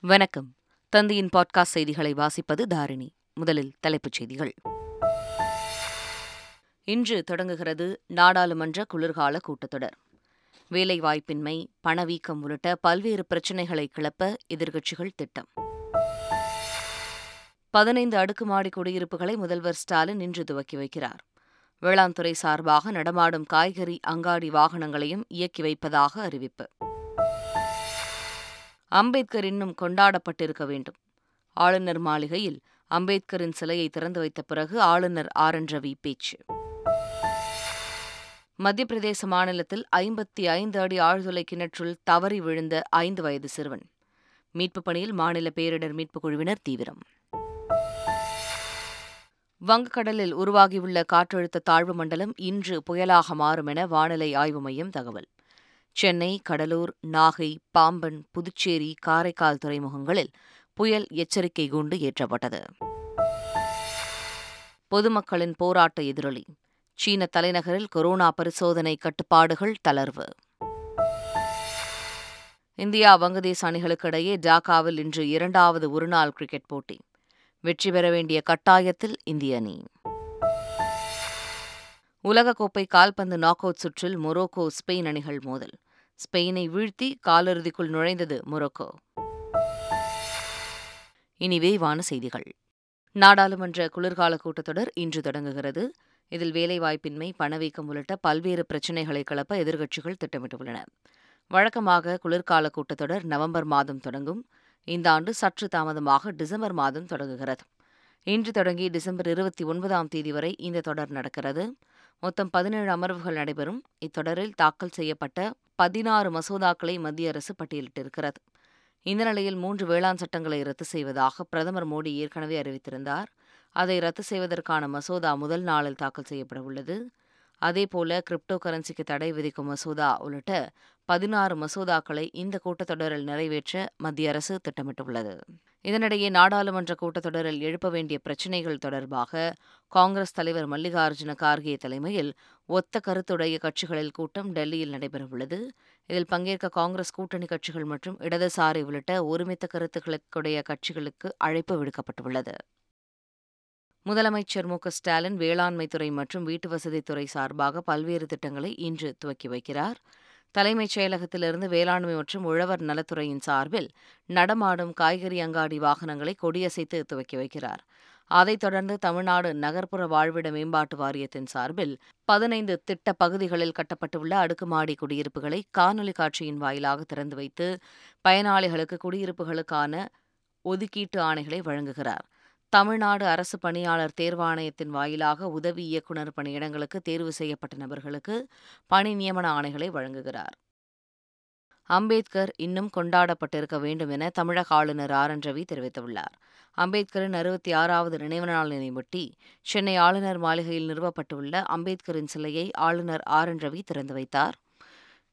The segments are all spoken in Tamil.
வணக்கம். தந்தியின் பாட்காஸ்ட் செய்திகளை வாசிப்பது தாரிணி. முதலில் தலைப்புச் செய்திகள். இன்று தொடங்குகிறது நாடாளுமன்ற குளிர்கால கூட்டத்தொடர். வேலைவாய்ப்பின்மை பணவீக்கம் உள்ளிட்ட பல்வேறு பிரச்சினைகளை கிளப்ப எதிர்க்கட்சிகள் திட்டம். பதினைந்து அடுக்குமாடி குடியிருப்புகளை முதல்வர் ஸ்டாலின் இன்று துவக்கி வைக்கிறார். வேளாண் துறை சார்பாக நடமாடும் காய்கறி அங்காடி வாகனங்களையும் இயக்கி வைப்பதாக அறிவிப்பு. அம்பேத்கர் இன்னும் கொண்டாடப்பட்டிருக்க வேண்டும். ஆளுநர் மாளிகையில் அம்பேத்கரின் சிலையை திறந்து வைத்த பிறகு ஆளுநர் ஆர் என் ரவி பேச்சு. மத்திய பிரதேச மாநிலத்தில் ஐம்பத்தி ஐந்து அடி ஆழ்துளை கிணற்றுள் தவறி விழுந்த ஐந்து வயது சிறுவன். மீட்புப் பணியில் மாநில பேரிடர் மீட்புக் குழுவினர் தீவிரம். வங்கக்கடலில் உருவாகியுள்ள காற்றழுத்த தாழ்வு மண்டலம் இன்று புயலாக மாறும் என வானிலை ஆய்வு மையம் தகவல். சென்னை கடலூர் நாகை பாம்பன் புதுச்சேரி காரைக்கால் துறைமுகங்களில் புயல் எச்சரிக்கை கூண்டு ஏற்றப்பட்டது. பொதுமக்களின் போராட்ட எதிரொலி. சீன தலைநகரில் கொரோனா பரிசோதனை கட்டுப்பாடுகள் தளர்வு. இந்தியா வங்கதேச அணிகளுக்கிடையே டாக்காவில் இன்று இரண்டாவது ஒருநாள் கிரிக்கெட் போட்டி. வெற்றி பெற வேண்டிய கட்டாயத்தில் இந்திய அணி. உலகக்கோப்பை கால்பந்து நாக் அவுட் சுற்றில் மொரோக்கோ ஸ்பெயின் அணிகள் மோதல். ஸ்பெயினை வீழ்த்தி காலிறுதிக்குள் நுழைந்தது மொரோக்கோ. இனி விரிவான செய்திகள். நாடாளுமன்ற குளிர்கால கூட்டத்தொடர் இன்று தொடங்குகிறது. இதில் வேலைவாய்ப்பின்மை பணவீக்கம் உள்ளிட்ட பல்வேறு பிரச்சினைகளை கிளப்ப எதிர்க்கட்சிகள் திட்டமிட்டுள்ளன. வழக்கமாக குளிர்கால கூட்டத்தொடர் நவம்பர் மாதம் தொடங்கும். இந்த ஆண்டு சற்று தாமதமாக டிசம்பர் மாதம் தொடங்குகிறது. இன்று தொடங்கி டிசம்பர் இருபத்தி ஒன்பதாம் தேதி வரை இந்த தொடர் நடக்கிறது. மொத்தம் பதினேழு அமர்வுகள் நடைபெறும். இத்தொடரில் தாக்கல் செய்யப்பட்ட பதினாறு மசோதாக்களை மத்திய அரசு பட்டியலிட்டிருக்கிறது. இந்த நிலையில் மூன்று வேளாண் சட்டங்களை ரத்து செய்வதாக பிரதமர் மோடி ஏற்கனவே அறிவித்திருந்தார். அதை ரத்து செய்வதற்கான மசோதா முதல் நாளில் தாக்கல் செய்யப்பட உள்ளது அதேபோல கிரிப்டோ கரன்சிக்கு தடை விதிக்கும் மசோதா உள்ளிட்ட பதினாறு மசோதாக்களை இந்த கூட்டத்தொடரில் நிறைவேற்ற மத்திய அரசு திட்டமிட்டுள்ளது. இதனிடையே நாடாளுமன்ற கூட்டத்தொடரில் எழுப்ப வேண்டிய பிரச்சினைகள் தொடர்பாக காங்கிரஸ் தலைவர் மல்லிகார்ஜுன கார்கே தலைமையில் ஒத்த கருத்துடைய கட்சிகளில் கூட்டம் டெல்லியில் நடைபெறவுள்ளது. இதில் பங்கேற்க காங்கிரஸ் கூட்டணி கட்சிகள் மற்றும் இடதுசாரி உள்ளிட்ட ஒருமித்த கருத்துக்களுடைய கட்சிகளுக்கு அழைப்பு விடுக்கப்பட்டுள்ளது. முதலமைச்சர் மு. க. ஸ்டாலின் வேளாண்மைத்துறை மற்றும் வீட்டுவசதித்துறை சார்பாக பல்வேறு திட்டங்களை இன்று துவக்கி வைக்கிறார். தலைமைச் செயலகத்திலிருந்து வேளாண்மை மற்றும் உழவர் நலத்துறையின் சார்பில் நடமாடும் காய்கறி அங்காடி வாகனங்களை கொடியசைத்து துவக்கி வைக்கிறார். அதைத் தொடர்ந்து தமிழ்நாடு நகர்ப்புற வாழ்விட மேம்பாட்டு வாரியத்தின் சார்பில் பதினைந்து திட்ட பகுதிகளில் கட்டப்பட்டுள்ள அடுக்குமாடி குடியிருப்புகளை காணொலி காட்சியின் வாயிலாக திறந்து வைத்து பயனாளிகளுக்கு குடியிருப்புகளுக்கான ஒதுக்கீட்டு ஆணைகளை வழங்குகிறார். தமிழ்நாடு அரசு பணியாளர் தேர்வாணையத்தின் வாயிலாக உதவி இயக்குநர் பணியிடங்களுக்கு தேர்வு செய்யப்பட்ட நபர்களுக்கு பணி நியமன ஆணைகளை வழங்குகிறார். அம்பேத்கர் இன்னும் கொண்டாடப்பட்டிருக்க வேண்டும் என தமிழக ஆளுநர் ஆர். என். ரவி தெரிவித்துள்ளார். அம்பேத்கரின் அறுபத்தி ஆறாவது நினைவு நாளினையொட்டி சென்னை ஆளுநர் மாளிகையில் நிறுவப்பட்டுள்ள அம்பேத்கரின் சிலையை ஆளுநர் ஆர். என். ரவி திறந்து வைத்தார்.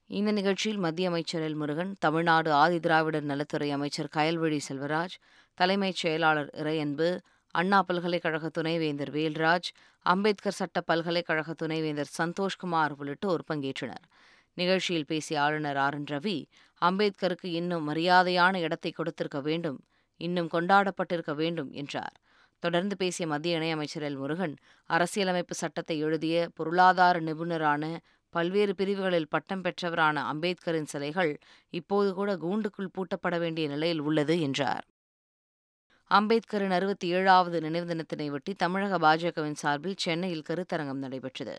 இந்த நிகழ்ச்சியில் மத்திய அமைச்சர் எல் முருகன் தமிழ்நாடு ஆதிதிராவிடர் நலத்துறை அமைச்சர் கயல்விழி செல்வராஜ் தலைமைச் செயலாளர் இறையன்பு அண்ணா பல்கலைக்கழக துணைவேந்தர் வேல்ராஜ் அம்பேத்கர் சட்ட பல்கலைக்கழக துணைவேந்தர் சந்தோஷ்குமார் உள்ளிட்டோர் பங்கேற்றனர். நிகழ்ச்சியில் பேசிய ஆளுநர் ஆர். என். ரவி அம்பேத்கருக்கு இன்னும் மரியாதையான இடத்தை கொடுத்திருக்க வேண்டும் இன்னும் கொண்டாடப்பட்டிருக்க வேண்டும் என்றார். தொடர்ந்து பேசிய மத்திய இணையமைச்சர் எல். முருகன் அரசியலமைப்பு சட்டத்தை எழுதிய பொருளாதார நிபுணரான பல்வேறு பிரிவுகளில் பட்டம் பெற்றவரான அம்பேத்கரின் சிலைகள் இப்போது கூட கூண்டுக்குள் பூட்டப்பட வேண்டிய நிலையில் உள்ளது என்றார். அம்பேத்கரின் அறுபத்தி ஏழாவது நினைவு தினத்தினையொட்டி தமிழக பாஜகவின் சார்பில் சென்னையில் கருத்தரங்கம் நடைபெற்றது.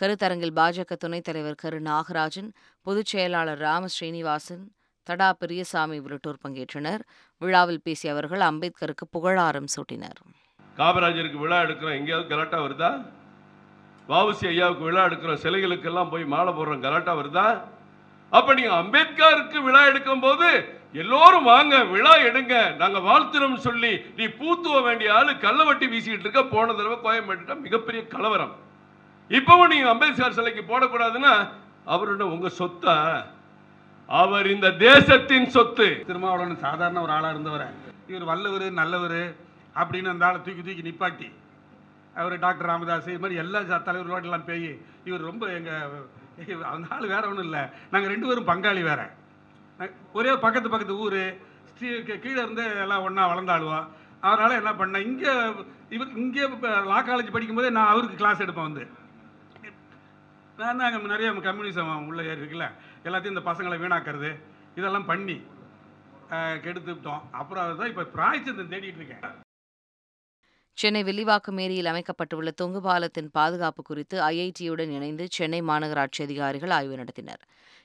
கருத்தரங்கில் பாஜக துணைத் தலைவர் கரு நாகராஜன் பொதுச் செயலாளர் ராம ஸ்ரீனிவாசன் தடா பெரியசாமி உள்ளிட்டோர் பங்கேற்றனர். விழாவில் பேசிய அவர்கள் அம்பேத்கருக்கு புகழாரம் சூட்டினர். காமராஜருக்கு விழா எடுக்கிறோம். எங்கேயாவது கலாட்டா வருதா? வாவுசி ஐயாவுக்கு விழா எடுக்கிறோம். சிலைகளுக்கெல்லாம் போய் மாலை போடுறோம். கலாட்டா வருதா? அப்ப நீங்க அம்பேத்கருக்கு விழா எடுக்கும் போது எல்லோரும் வாங்க விழா எடுங்க. நாங்க வாழ்த்துறோம் சொல்லி நீ பூத்துவ வேண்டிய ஆளு கள்ளவட்டி வீசிக்கிட்டு இருக்க. போன தடவை கோயம்பேட்டா மிகப்பெரிய கலவரம். இப்பவும் நீங்கள் அம்பேத்கர் சிலைக்கு போடக்கூடாதுன்னா அவரோட உங்க சொத்தா? அவர் இந்த தேசத்தின் சொத்து. திருமாவளவன் சாதாரண ஒரு ஆளாக இருந்தவர். இவர் வல்லவர் நல்லவர் அப்படின்னு அந்த ஆளை தூக்கி தூக்கி நிப்பாட்டி. அவர் டாக்டர் ராமதாஸ் இது மாதிரி எல்லா ச- தலைவர்களோடலாம் போய் இவர் ரொம்ப எங்கள் அந்த ஆள் வேற ஒன்றும் இல்லை. நாங்கள் ரெண்டு பேரும் பங்காளி வேற. ஒரே பக்கத்து பக்கத்து ஊர் ஸ்ரீ கீழே இருந்து எல்லாம் ஒன்றா வளர்ந்தாளுவா. அதனால் என்ன பண்ணேன் இங்கே இவர் இங்கே இப்போ லா காலேஜ் படிக்கும்போதே நான் அவருக்கு கிளாஸ் எடுப்பேன் வந்து. நான் தான் அங்கே நிறைய கம்யூனிசம் உள்ள ஏறி இருக்குல்ல எல்லாத்தையும் இந்த பசங்களை வீணாக்கிறது இதெல்லாம் பண்ணி கெடுத்துட்டோம். அப்புறம் அதுதான் இப்போ பிராய்ச்சந்தம் தேடிட்டு இருக்கேன். சென்னை வில்லிவாக்கம் ஏரியில் அமைக்கப்பட்டுள்ள தொங்கு பாலத்தின் பாதுகாப்பு குறித்து ஐஐடியுடன் இணைந்து சென்னை மாநகராட்சி அதிகாரிகள் ஆய்வு நடத்தினர்.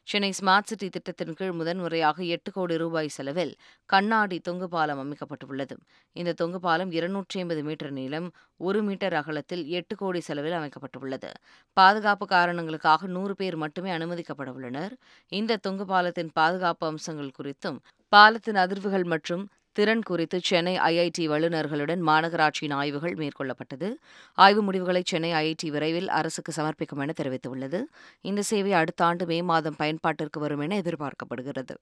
சென்னை ஸ்மார்ட் சிட்டி திட்டத்தின் கீழ் முதன்முறையாக எட்டு கோடி ரூபாய் செலவில் கண்ணாடி தொங்கு பாலம் அமைக்கப்பட்டுள்ளது. இந்த தொங்கு பாலம் இருநூற்றி ஐம்பது மீட்டர் நீளம் ஒரு மீட்டர் அகலத்தில் எட்டு கோடி செலவில் அமைக்கப்பட்டுள்ளது. பாதுகாப்பு காரணங்களுக்காக நூறு பேர் மட்டுமே அனுமதிக்கப்பட உள்ளனர். இந்த தொங்கு பாலத்தின் பாதுகாப்பு அம்சங்கள் குறித்தும் பாலத்தின் அதிர்வுகள் மற்றும் திறன் குறித்து சென்னை ஐஐடி வல்லுநர்களுடன் மாநகராட்சியின் ஆய்வுகள் மேற்கொள்ளப்பட்டது. ஆய்வு முடிவுகளை சென்னை ஐஐடி விரைவில் அரசுக்கு சமர்ப்பிக்கும் என தெரிவித்துள்ளது. இந்த சேவை அடுத்த ஆண்டு மே மாதம் பயன்பாட்டிற்கு வரும் என எதிர்பார்க்கப்படுகிறது.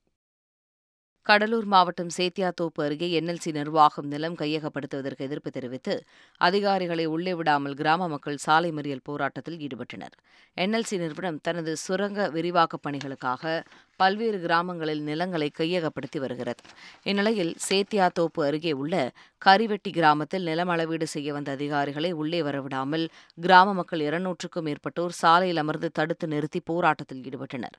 கடலூர் மாவட்டம் சேத்தியாத்தோப்பு அருகே என்எல்சி நிர்வாகம் நிலம் கையகப்படுத்துவதற்கு எதிர்ப்பு தெரிவித்து அதிகாரிகளை உள்ளே விடாமல் கிராம மக்கள் சாலை மறியல் போராட்டத்தில் ஈடுபட்டனர். என்எல்சி நிறுவனம் தனது சுரங்க விரிவாக்கப் பணிகளுக்காக பல்வேறு கிராமங்களில் நிலங்களை கையகப்படுத்தி வருகிறது. இந்நிலையில் சேத்தியாத்தோப்பு அருகே உள்ள கரிவெட்டி கிராமத்தில் நிலம் அளவீடு செய்ய வந்த அதிகாரிகளை உள்ளே வரவிடாமல் கிராம மக்கள் இருநூற்றுக்கும் மேற்பட்டோர் சாலையில் அமர்ந்து தடுத்து நிறுத்தி போராட்டத்தில் ஈடுபட்டனர்.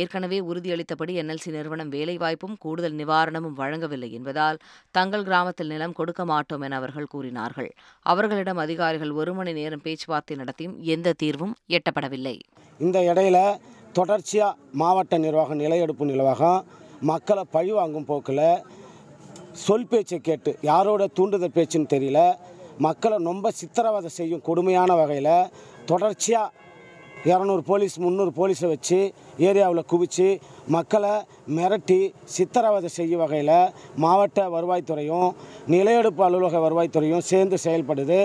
ஏற்கனவே உறுதியளித்தபடி என்எல்சி நிறுவனம் வேலைவாய்ப்பும் கூடுதல் நிவாரணமும் வழங்கவில்லை என்பதால் தங்கள் கிராமத்தில் நிலம் கொடுக்க மாட்டோம் என அவர்கள் கூறினார்கள். அவர்களிடம் அதிகாரிகள் ஒரு மணி நேரம் பேச்சுவார்த்தை நடத்தியும் எந்த தீர்வும் எட்டப்படவில்லை. இந்த இடையில தொடர்ச்சியாக மாவட்ட நிர்வாகம் நிலையெடுப்பு நிர்வாகம் மக்களை பழிவாங்கும் போக்கில் சொல் பேச்சை கேட்டு யாரோட தூண்டுதல் பேச்சுன்னு தெரியல மக்களை ரொம்ப சித்திரவதை செய்யும் கொடுமையான வகையில் தொடர்ச்சியாக இரநூறு போலீஸ் முந்நூறு போலீஸை வச்சு ஏரியாவில் குவித்து மக்களை மிரட்டி சித்தரவதை செய்யும் வகையில் மாவட்ட வருவாய்த்துறையும் நிலையெடுப்பு அலுவலக வருவாய்த்துறையும் சேர்ந்து செயல்படுது.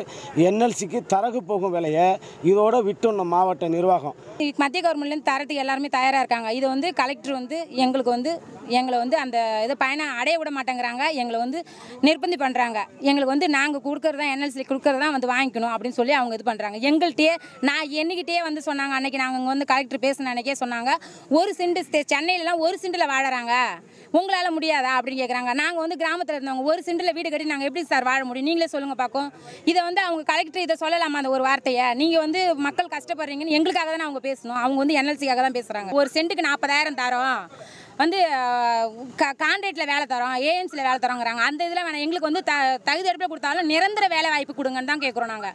என்எல்சிக்கு தரகு போகும் விலையை இதோட விட்டுணும் மாவட்ட நிர்வாகம். மத்திய கவர்மெண்ட்லேருந்து தரத்துக்கு எல்லாருமே தயாராக இருக்காங்க. இது வந்து கலெக்டர் வந்து எங்களுக்கு வந்து எங்களை வந்து அந்த இதை பயணம் அடைய விட மாட்டேங்கிறாங்க. எங்களை வந்து நிர்பந்தி பண்ணுறாங்க எங்களுக்கு வந்து நாங்கள் கொடுக்கறதா என்எல்சி தான் வந்து வாங்கிக்கணும் அப்படின்னு சொல்லி அவங்க இது பண்ணுறாங்க எங்கள்கிட்டயே நான் என்னைக்கிட்டே வந்து சொன்னாங்க. அன்றைக்கி நாங்கள் இங்கே வந்து கலெக்டர் பேசின அன்னைக்கே சொன்னாங்க. ஒரு சிண்டு ஸ்டே- சென்னையிலலாம் ஒரு சிண்டில் வாழறாங்க. உங்களால் முடியாதா? அப்படின்னு கேட்குறாங்க நாங்கள் வந்து கிராமத்தில் இருந்தவங்க ஒரு சிண்டில் வீடு கட்டி நாங்கள் எப்படி சார் வாழ முடியும்? நீங்களே சொல்லுங்கள் பார்க்கும் இதை வந்து அவங்க கலெக்டர் இதை சொல்லலாமா அந்த ஒரு வார்த்தையை? நீங்கள் வந்து மக்கள் கஷ்டப்படுறீங்கன்னு எங்களுக்காக தானே அவங்க பேசணும். அவங்க வந்து என்எல்சிக்காக தான் பேசுகிறாங்க ஒரு சென்ட்டுக்கு நாற்பதாயிரம் தரோம். வந்து கான்ட்ராக்டில் வேலை தரோம். ஏஎன்சியில் வேலை தரோங்கிறாங்க. அந்த இதில் வேணாம் எங்களுக்கு வந்து த தகுதி அடுப்பில் கொடுத்தாலும் நிரந்தர வேலை வாய்ப்பு கொடுங்கன்னு தான் கேட்குறோம் நாங்கள்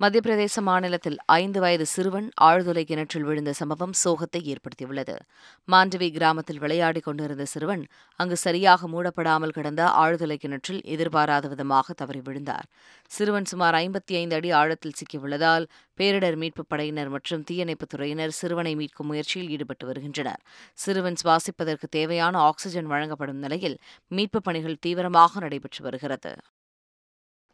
மத்திய பிரதேச மாநிலத்தில் ஐந்து வயது சிறுவன் ஆழ்துளை கிணற்றில் விழுந்த சம்பவம் சோகத்தை ஏற்படுத்தியுள்ளது. மாண்டவி கிராமத்தில் விளையாடிக் கொண்டிருந்த சிறுவன் அங்கு சரியாக மூடப்படாமல் கிடந்த ஆழ்துளை கிணற்றில் எதிர்பாராத விதமாக தவறி விழுந்தார். சிறுவன் சுமார் ஐம்பத்தி ஐந்து அடி ஆழத்தில் சிக்கியுள்ளதால் பேரிடர் மீட்புப் படையினர் மற்றும் தீயணைப்புத் துறையினர் சிறுவனை மீட்கும் முயற்சியில் ஈடுபட்டு வருகின்றனர். சிறுவன் சுவாசிப்பதற்கு தேவையான ஆக்ஸிஜன் வழங்கப்படும் நிலையில் மீட்புப் பணிகள் தீவிரமாக நடைபெற்று வருகிறது.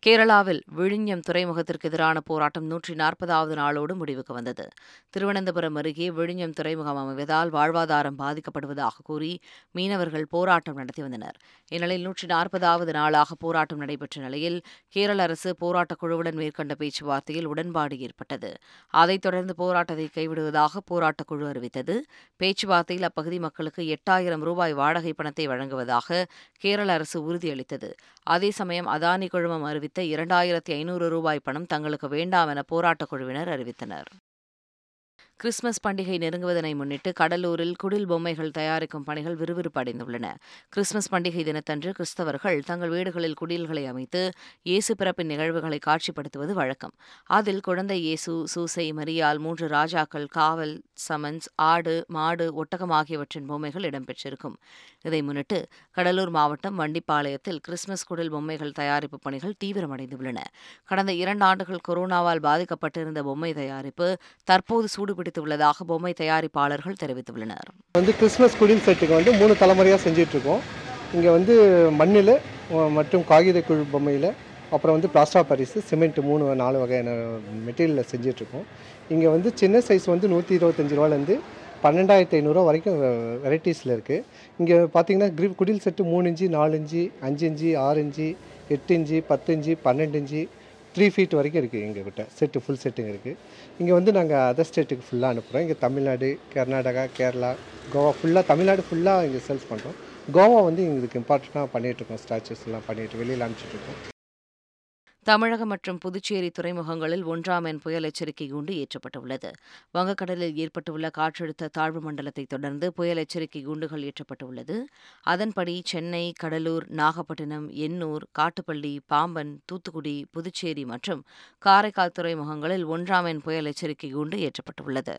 கேரளாவில் விழிஞம் துறைமுகத்திற்கு எதிரான போராட்டம் நூற்றி நாற்பதாவது நாளோடு முடிவுக்கு வந்தது. திருவனந்தபுரம் அருகே விழிஞம் துறைமுகம் அமைவதால் வாழ்வாதாரம் பாதிக்கப்படுவதாக கூறி மீனவர்கள் போராட்டம் நடத்தி வந்தனர். இந்நிலையில் நூற்றி நாற்பதாவது நாளாக போராட்டம் நடைபெற்ற நிலையில் கேரள அரசு போராட்டக் குழுவுடன் மேற்கொண்ட பேச்சுவார்த்தையில் உடன்பாடு ஏற்பட்டது. அதைத் தொடர்ந்து போராட்டத்தை கைவிடுவதாக போராட்டக் குழு அறிவித்தது. பேச்சுவார்த்தையில் அப்பகுதி மக்களுக்கு எட்டாயிரம் ரூபாய் வாடகை பணத்தை வழங்குவதாக கேரள அரசு உறுதியளித்தது. அதே சமயம் அதானி குழுமம் அறிவித்த இரண்டாயிரத்தி ஐநூறு ரூபாய் பணம் தங்களுக்கு வேண்டாம் என போராட்டக் குழுவினர் அறிவித்தனர். கிறிஸ்துமஸ் பண்டிகை நெருங்குவதனை முன்னிட்டு கடலூரில் குடில் பொம்மைகள் தயாரிக்கும் பணிகள் விறுவிறுப்படைந்துள்ளன. கிறிஸ்துமஸ் பண்டிகை தினத்தன்று கிறிஸ்தவர்கள் தங்கள் வீடுகளில் குடில்களை அமைத்து இயேசு பிறப்பின் நிகழ்வுகளை காட்சிப்படுத்துவது வழக்கம். அதில் குழந்தை இயேசு சூசை மரியால் மூன்று ராஜாக்கள் காவல் சமன்ஸ் ஆடு மாடு ஒட்டகம் ஆகியவற்றின் பொம்மைகள் இடம்பெற்றிருக்கும். இதை முன்னிட்டு கடலூர் மாவட்டம் வண்டிப்பாளையத்தில் கிறிஸ்துமஸ் குடில் பொம்மைகள் தயாரிப்பு பணிகள் தீவிரமடைந்துள்ளன. கடந்த இரண்டு ஆண்டுகள் கொரோனாவால் பாதிக்கப்பட்டிருந்த பொம்மை தயாரிப்பு தற்போது சூடுபிடித்துள்ளதாக பொம்மை தயாரிப்பாளர்கள் தெரிவித்துள்ளனர். வந்து கிறிஸ்மஸ் குடில் செட்டுக்கு வந்து மூணு தலைமுறையாக செஞ்சிட்ருக்கோம். இங்கே வந்து மண்ணில் மற்றும் காகித குழு பொம்மையில் அப்புறம் வந்து பிளாஸ்டா பரிசு சிமெண்ட் மூணு நாலு வகையான மெட்டீரியலில் செஞ்சிட்ருக்கோம். இங்கே வந்து சின்ன சைஸ் வந்து நூற்றி இருபத்தஞ்சி ரூபாலேருந்து பன்னெண்டாயிரத்தி ஐநூறுரூவா வரைக்கும் வெரைட்டிஸில் இருக்குது இங்கே பார்த்தீங்கன்னா கிரிப் குடில் செட்டு மூணு இஞ்சி நாலு இஞ்சி அஞ்சு இஞ்சி ஆறு இஞ்சி எட்டு இஞ்சி பத்து இஞ்சி பன்னெண்டு இஞ்சி த்ரீ ஃபீட் வரைக்கும் இருக்குது எங்ககிட்ட செட்டு ஃபுல் செட்டுங்க இருக்குது இங்கே வந்து நாங்கள் அதர் ஸ்டேட்டுக்கு ஃபுல்லாக அனுப்புகிறோம் இங்கே தமிழ்நாடு கர்நாடகா கேரளா கோவா ஃபுல்லாக தமிழ்நாடு ஃபுல்லாக இங்கே சேல்ஸ் பண்ணுறோம் கோவா வந்து எங்களுக்கு இம்பார்ட்டண்ட்டாக பண்ணிகிட்ருக்கோம் ஸ்டாச்சுஸ் பண்ணிட்டு வெளியில் அனுப்பிச்சிட்ருக்கோம் தமிழகம் மற்றும் புதுச்சேரி துறைமுகங்களில் ஒன்றாம் எண் புயல் எச்சரிக்கை கூண்டு ஏற்றப்பட்டுள்ளது. வங்கக்கடலில் ஏற்பட்டுள்ள காற்றழுத்த தாழ்வு மண்டலத்தை தொடர்ந்து புயல் எச்சரிக்கை கூண்டுகள் ஏற்றப்பட்டுள்ளது. அதன்படி சென்னை கடலூர் நாகப்பட்டினம் எண்ணூர் காட்டுப்பள்ளி பாம்பன் தூத்துக்குடி புதுச்சேரி மற்றும் காரைக்கால் துறைமுகங்களில் ஒன்றாம் எண் புயல் எச்சரிக்கை கூண்டு ஏற்றப்பட்டுள்ளது.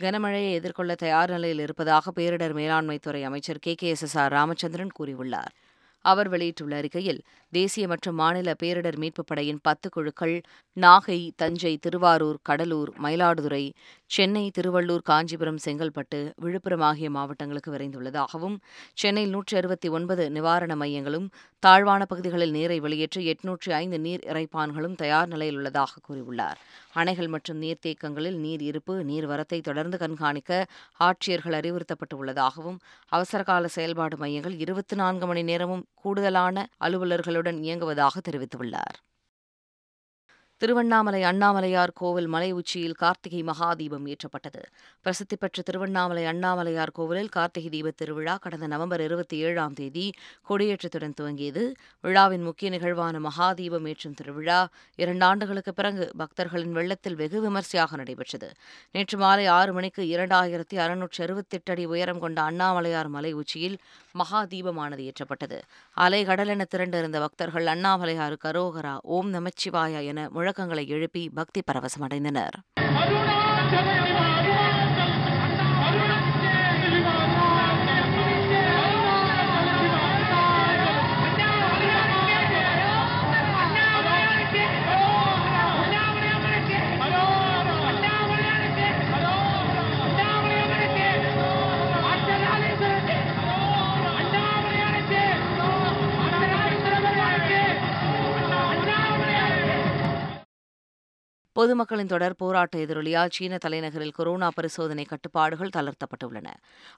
கனமழையை எதிர்கொள்ள தயார் நிலையில் இருப்பதாக பேரிடர் மேலாண்மைத்துறை அமைச்சர் K. K. S. S. R. Ramachandran கூறியுள்ளார். அவர் வெளியிட்டுள்ள அறிக்கையில் தேசிய மற்றும் மாநில பேரிடர் மீட்புப் படையின் பத்து குழுக்கள் நாகை தஞ்சை திருவாரூர் கடலூர் மயிலாடுதுறை சென்னை திருவள்ளூர் காஞ்சிபுரம் செங்கல்பட்டு விழுப்புரம் ஆகிய மாவட்டங்களுக்கு விரைந்துள்ளதாகவும் சென்னையில் நூற்றி அறுபத்தி ஒன்பது நிவாரண மையங்களும் தாழ்வான பகுதிகளில் நீரை வெளியேற்ற எட்நூற்றி ஐந்து நீர் இறைப்பான்களும் தயார் நிலையில் உள்ளதாக கூறியுள்ளார். அணைகள் மற்றும் நீர்த்தேக்கங்களில் நீர் இருப்பு நீர்வரத்தை தொடர்ந்து கண்காணிக்க ஆட்சியர்கள் அறிவுறுத்தப்பட்டு உள்ளதாகவும் அவசரகால செயல்பாடு மையங்கள் இருபத்தி நான்கு மணி நேரமும் கூடுதலான அலுவலர்களுடன் இயங்குவதாக தெரிவித்துள்ளார். திருவண்ணாமலை அண்ணாமலையார் கோவில் மலை உச்சியில் கார்த்திகை மகாதீபம் ஏற்றப்பட்டது. பிரசித்தி பெற்ற திருவண்ணாமலை அண்ணாமலையார் கோவிலில் கார்த்திகை தீப திருவிழா கடந்த நவம்பர் இருபத்தி ஏழாம் தேதி கொடியேற்றத்துடன் துவங்கியது. விழாவின் முக்கிய நிகழ்வான மகாதீபம் ஏற்றும் திருவிழா இரண்டு ஆண்டுகளுக்கு பிறகு பக்தர்களின் வெள்ளத்தில் வெகு விமர்சையாக நடைபெற்றது. நேற்று மாலை ஆறு மணிக்கு இரண்டாயிரத்தி அறுநூற்றி அறுபத்தெட்டு அடி உயரம் கொண்ட அண்ணாமலையார் மலை உச்சியில் மகா தீபமானது ஏற்றப்பட்டது. அலை கடலென திரண்டிருந்த பக்தர்கள் அண்ணாமலையாறு கரோகரா ஓம் நமச்சிவாயா என முழக்கங்களை எழுப்பி பக்தி பரவசமடைந்தனர். பொதுமக்களின் தொடர் போராட்ட எதிரொலியால் சீன தலைநகரில் கொரோனா பரிசோதனை கட்டுப்பாடுகள் தளர்த்தப்பட்டுள்ளன.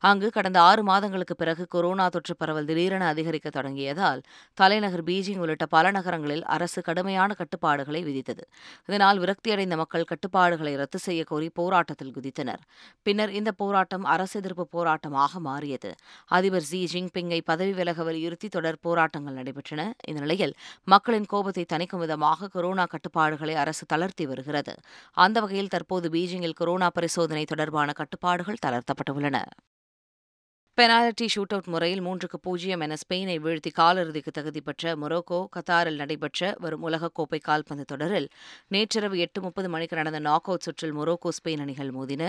அங்கு கடந்த ஆறு மாதங்களுக்கு பிறகு கொரோனா தொற்று பரவல் திடீரென அதிகரிக்க தொடங்கியதால் தலைநகர் பீஜிங் உள்ளிட்ட பல நகரங்களில் அரசு கடுமையான கட்டுப்பாடுகளை விதித்தது. இதனால் விரக்தியடைந்த மக்கள் கட்டுப்பாடுகளை ரத்து செய்ய கோரி போராட்டத்தில் குதித்தனர். பின்னர் இந்த போராட்டம் அரசு எதிர்ப்பு போராட்டமாக மாறியது. அதிபர் ஜி ஜின்பிங்கை பதவி விலக வலியுறுத்தி தொடர் போராட்டங்கள் நடைபெற்றன. இந்த நிலையில் மக்களின் கோபத்தை தணிக்கும் விதமாக கொரோனா கட்டுப்பாடுகளை அரசு தளர்த்தி வருகிறது. வருகிறது அந்த வகையில் தற்போது பீஜிங்கில் கொரோனா பரிசோதனை தொடர்பான கட்டுப்பாடுகள் தளர்த்தப்பட்டுள்ளன. பெனால்டி ஷூட் அவுட் முறையில் மூன்றுக்கு பூஜ்ஜியம் என ஸ்பெயினை வீழ்த்தி காலிறுதிக்கு தகுதி பெற்ற மொரோக்கோ கத்தாரில் நடைபெற்ற வரும் உலகக்கோப்பை கால்பந்து தொடரில் நேற்றிரவு எட்டு முப்பது மணிக்கு நடந்த நாக் அவுட் சுற்றில் மொரோக்கோ ஸ்பெயின் அணிகள் மோதின.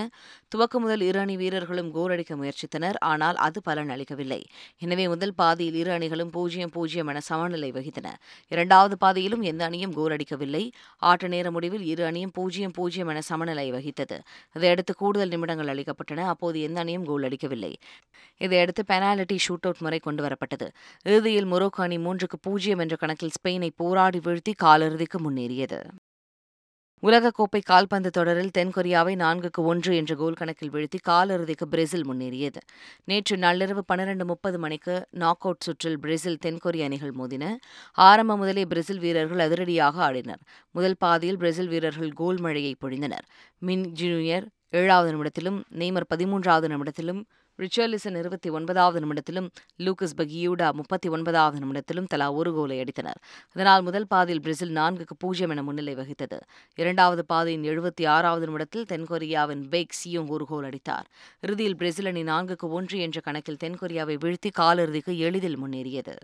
துவக்கம் முதல் இரு அணி வீரர்களும் கோல் அடிக்க முயற்சித்தனர். ஆனால் அது பலன் அளிக்கவில்லை. எனவே முதல் பாதியில் இரு அணிகளும் பூஜ்ஜியம் பூஜ்ஜியம் என சமநிலை வகித்தன. இரண்டாவது பாதியிலும் எந்த அணியும் கோல் அடிக்கவில்லை. ஆட்ட நேர முடிவில் இரு அணியும் பூஜ்ஜியம் பூஜ்ஜியம் என சமநிலை வகித்தது. இதையடுத்து கூடுதல் நிமிடங்கள் அளிக்கப்பட்டன. அப்போது எந்த அணியும் கோல் அடிக்கவில்லை. இதையடுத்து பெனால்டி ஷூட் அவுட் முறை கொண்டு வரப்பட்டது. இறுதியில் மொரோக்கோ அணி மூன்றுக்கு பூஜ்ஜியம் என்ற கணக்கில் ஸ்பெயினை போராடி வீழ்த்தி காலிறுதிக்கு முன்னேறியது. உலகக்கோப்பை கால்பந்து தொடரில் தென்கொரியாவை நான்குக்கு ஒன்று என்ற கோல் கணக்கில் வீழ்த்தி காலிறுதிக்கு பிரேசில் முன்னேறியது. நேற்று நள்ளிரவு பன்னிரண்டு முப்பது மணிக்கு நாக் அவுட் சுற்றில் பிரேசில் தென்கொரிய அணிகள் மோதின. ஆரம்ப முதலே பிரேசில் வீரர்கள் அதிரடியாக ஆடினர். முதல் பாதியில் பிரேசில் வீரர்கள் கோல் மழையை பொழிந்தனர். மின் ஜூனியர் ஏழாவது நிமிடத்திலும் நெய்மர் பதிமூன்றாவது நிமிடத்திலும் ரிச்சர்லிசன் இருபத்தி ஒன்பதாவது நிமிடத்திலும் லூகஸ் பகியூடா முப்பத்தி ஒன்பதாவது நிமிடத்திலும் தலா ஒரு கோலை அடித்தனர். இதனால் முதல் பாதியில் பிரேசில் நான்குக்கு பூஜ்ஜியம் என முன்னிலை வகித்தது. இரண்டாவது பாதியின் எழுபத்தி ஆறாவது நிமிடத்தில் தென்கொரியாவின் பேக் சியோங் ஒரு கோல் அடித்தார். இறுதியில் பிரேசில் அணி நான்குக்கு ஒன்று என்ற கணக்கில் தென்கொரியாவை வீழ்த்தி காலிறுதிக்கு எளிதில் முன்னேறியது.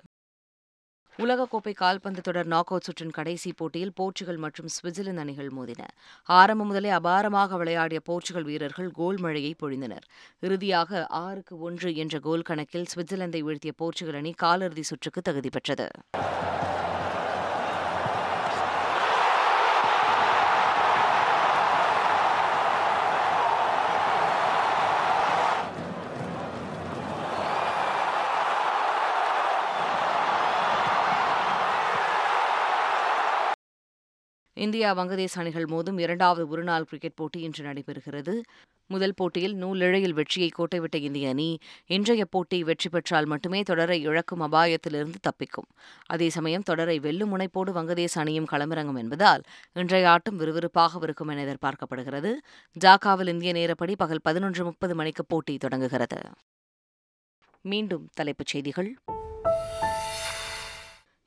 உலகக்கோப்பை கால்பந்து தொடர் நாக் அவுட் சுற்றின் கடைசி போட்டியில் போர்ச்சுகல் மற்றும் சுவிட்சர்லாந்து அணிகள் மோதின. ஆரம்பம் முதலே அபாரமாக விளையாடிய போர்ச்சுகல் வீரர்கள் கோல் மழையை பொழிந்தனர். இறுதியாக ஆறுக்கு ஒன்று என்ற கோல் கணக்கில் சுவிட்சர்லாந்தை வீழ்த்திய போர்ச்சுகல் அணி காலிறுதி சுற்றுக்கு தகுதி பெற்றது. இந்தியா வங்கதேச அணிகள் மோதும் இரண்டாவது ஒருநாள் கிரிக்கெட் போட்டி இன்று நடைபெறுகிறது. முதல் போட்டியில் நூலிழையில் வெற்றியை கோட்டைவிட்ட இந்திய அணி இன்றைய போட்டி வெற்றி பெற்றால் மட்டுமே தொடரை இழக்கும் அபாயத்திலிருந்து தப்பிக்கும். அதே சமயம் தொடரை வெல்லும் முனைப்போடு வங்கதேச அணியும் களமிறங்கும் என்பதால் இன்றைய ஆட்டம் விறுவிறுப்பாக இருக்கும் என எதிர்பார்க்கப்படுகிறது. டாக்காவில் இந்திய நேரப்படி பகல் பதினொன்று முப்பது மணிக்கு போட்டி தொடங்குகிறது. மீண்டும் தலைப்புச் செய்திகள்.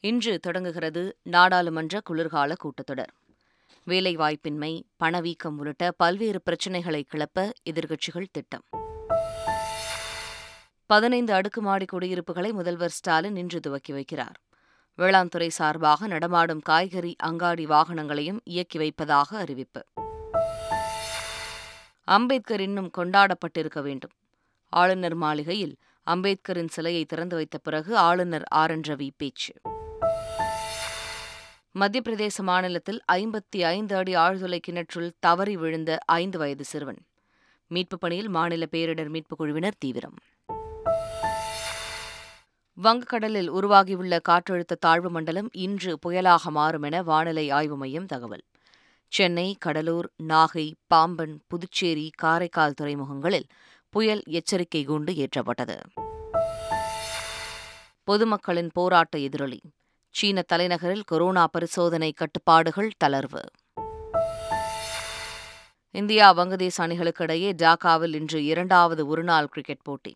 இன்று தொடங்குகிறது நாடாளுமன்ற குளிர்கால கூட்டத்தொடர். வேலைவாய்ப்பின்மை பணவீக்கம் உள்ளிட்ட பல்வேறு பிரச்சினைகளை கிளப்ப எதிர்க்கட்சிகள் திட்டம். பதினைந்து அடுக்குமாடி குடியிருப்புகளை முதல்வர் ஸ்டாலின் இன்று துவக்கி வைக்கிறார். வேளாண் துறை சார்பாக நடமாடும் காய்கறி அங்காடி வாகனங்களையும் இயக்கி வைப்பதாக அறிவிப்பு. அம்பேத்கர் இன்னும் கொண்டாடப்பட்டிருக்க வேண்டும். ஆளுநர் மாளிகையில் அம்பேத்கரின் சிலையை திறந்து வைத்த பிறகு ஆளுநர் ஆர் என் ரவி பேச்சு. மத்திய பிரதேச மாநிலத்தில் ஐம்பத்தி ஐந்து அடி ஆழ்துளை கிணற்றுள் தவறி விழுந்த ஐந்து வயது சிறுவன். மீட்புப் பணியில் மாநில பேரிடர் மீட்புக் குழுவினர் தீவிரம். வங்கக்கடலில் உருவாகியுள்ள காற்றழுத்த தாழ்வு மண்டலம் இன்று புயலாக மாறும் என வானிலை ஆய்வு மையம் தகவல். சென்னை கடலூர் நாகை பாம்பன் புதுச்சேரி காரைக்கால் துறைமுகங்களில் புயல் எச்சரிக்கை கூண்டு ஏற்றப்பட்டது. பொதுமக்களின் போராட்ட எதிரொலி. சீன தலைநகரில் கொரோனா பரிசோதனை கட்டுப்பாடுகள் தளர்வு. இந்தியா வங்கதேச அணிகளுக்கு இடையே டாக்காவில் இன்று இரண்டாவது ஒருநாள் கிரிக்கெட் போட்டி.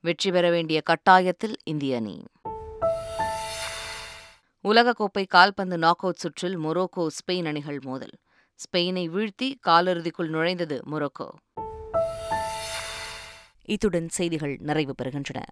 வெற்றி பெற வேண்டிய கட்டாயத்தில் இந்திய அணி. உலகக்கோப்பை கால்பந்து நாக் அவுட் சுற்றில் மொரோக்கோ ஸ்பெயின் அணிகள் மோதல். ஸ்பெயினை வீழ்த்தி காலிறுதிக்குள் நுழைந்தது மொரோக்கோ. இத்துடன் செய்திகள் நிறைவு பெறுகின்றன.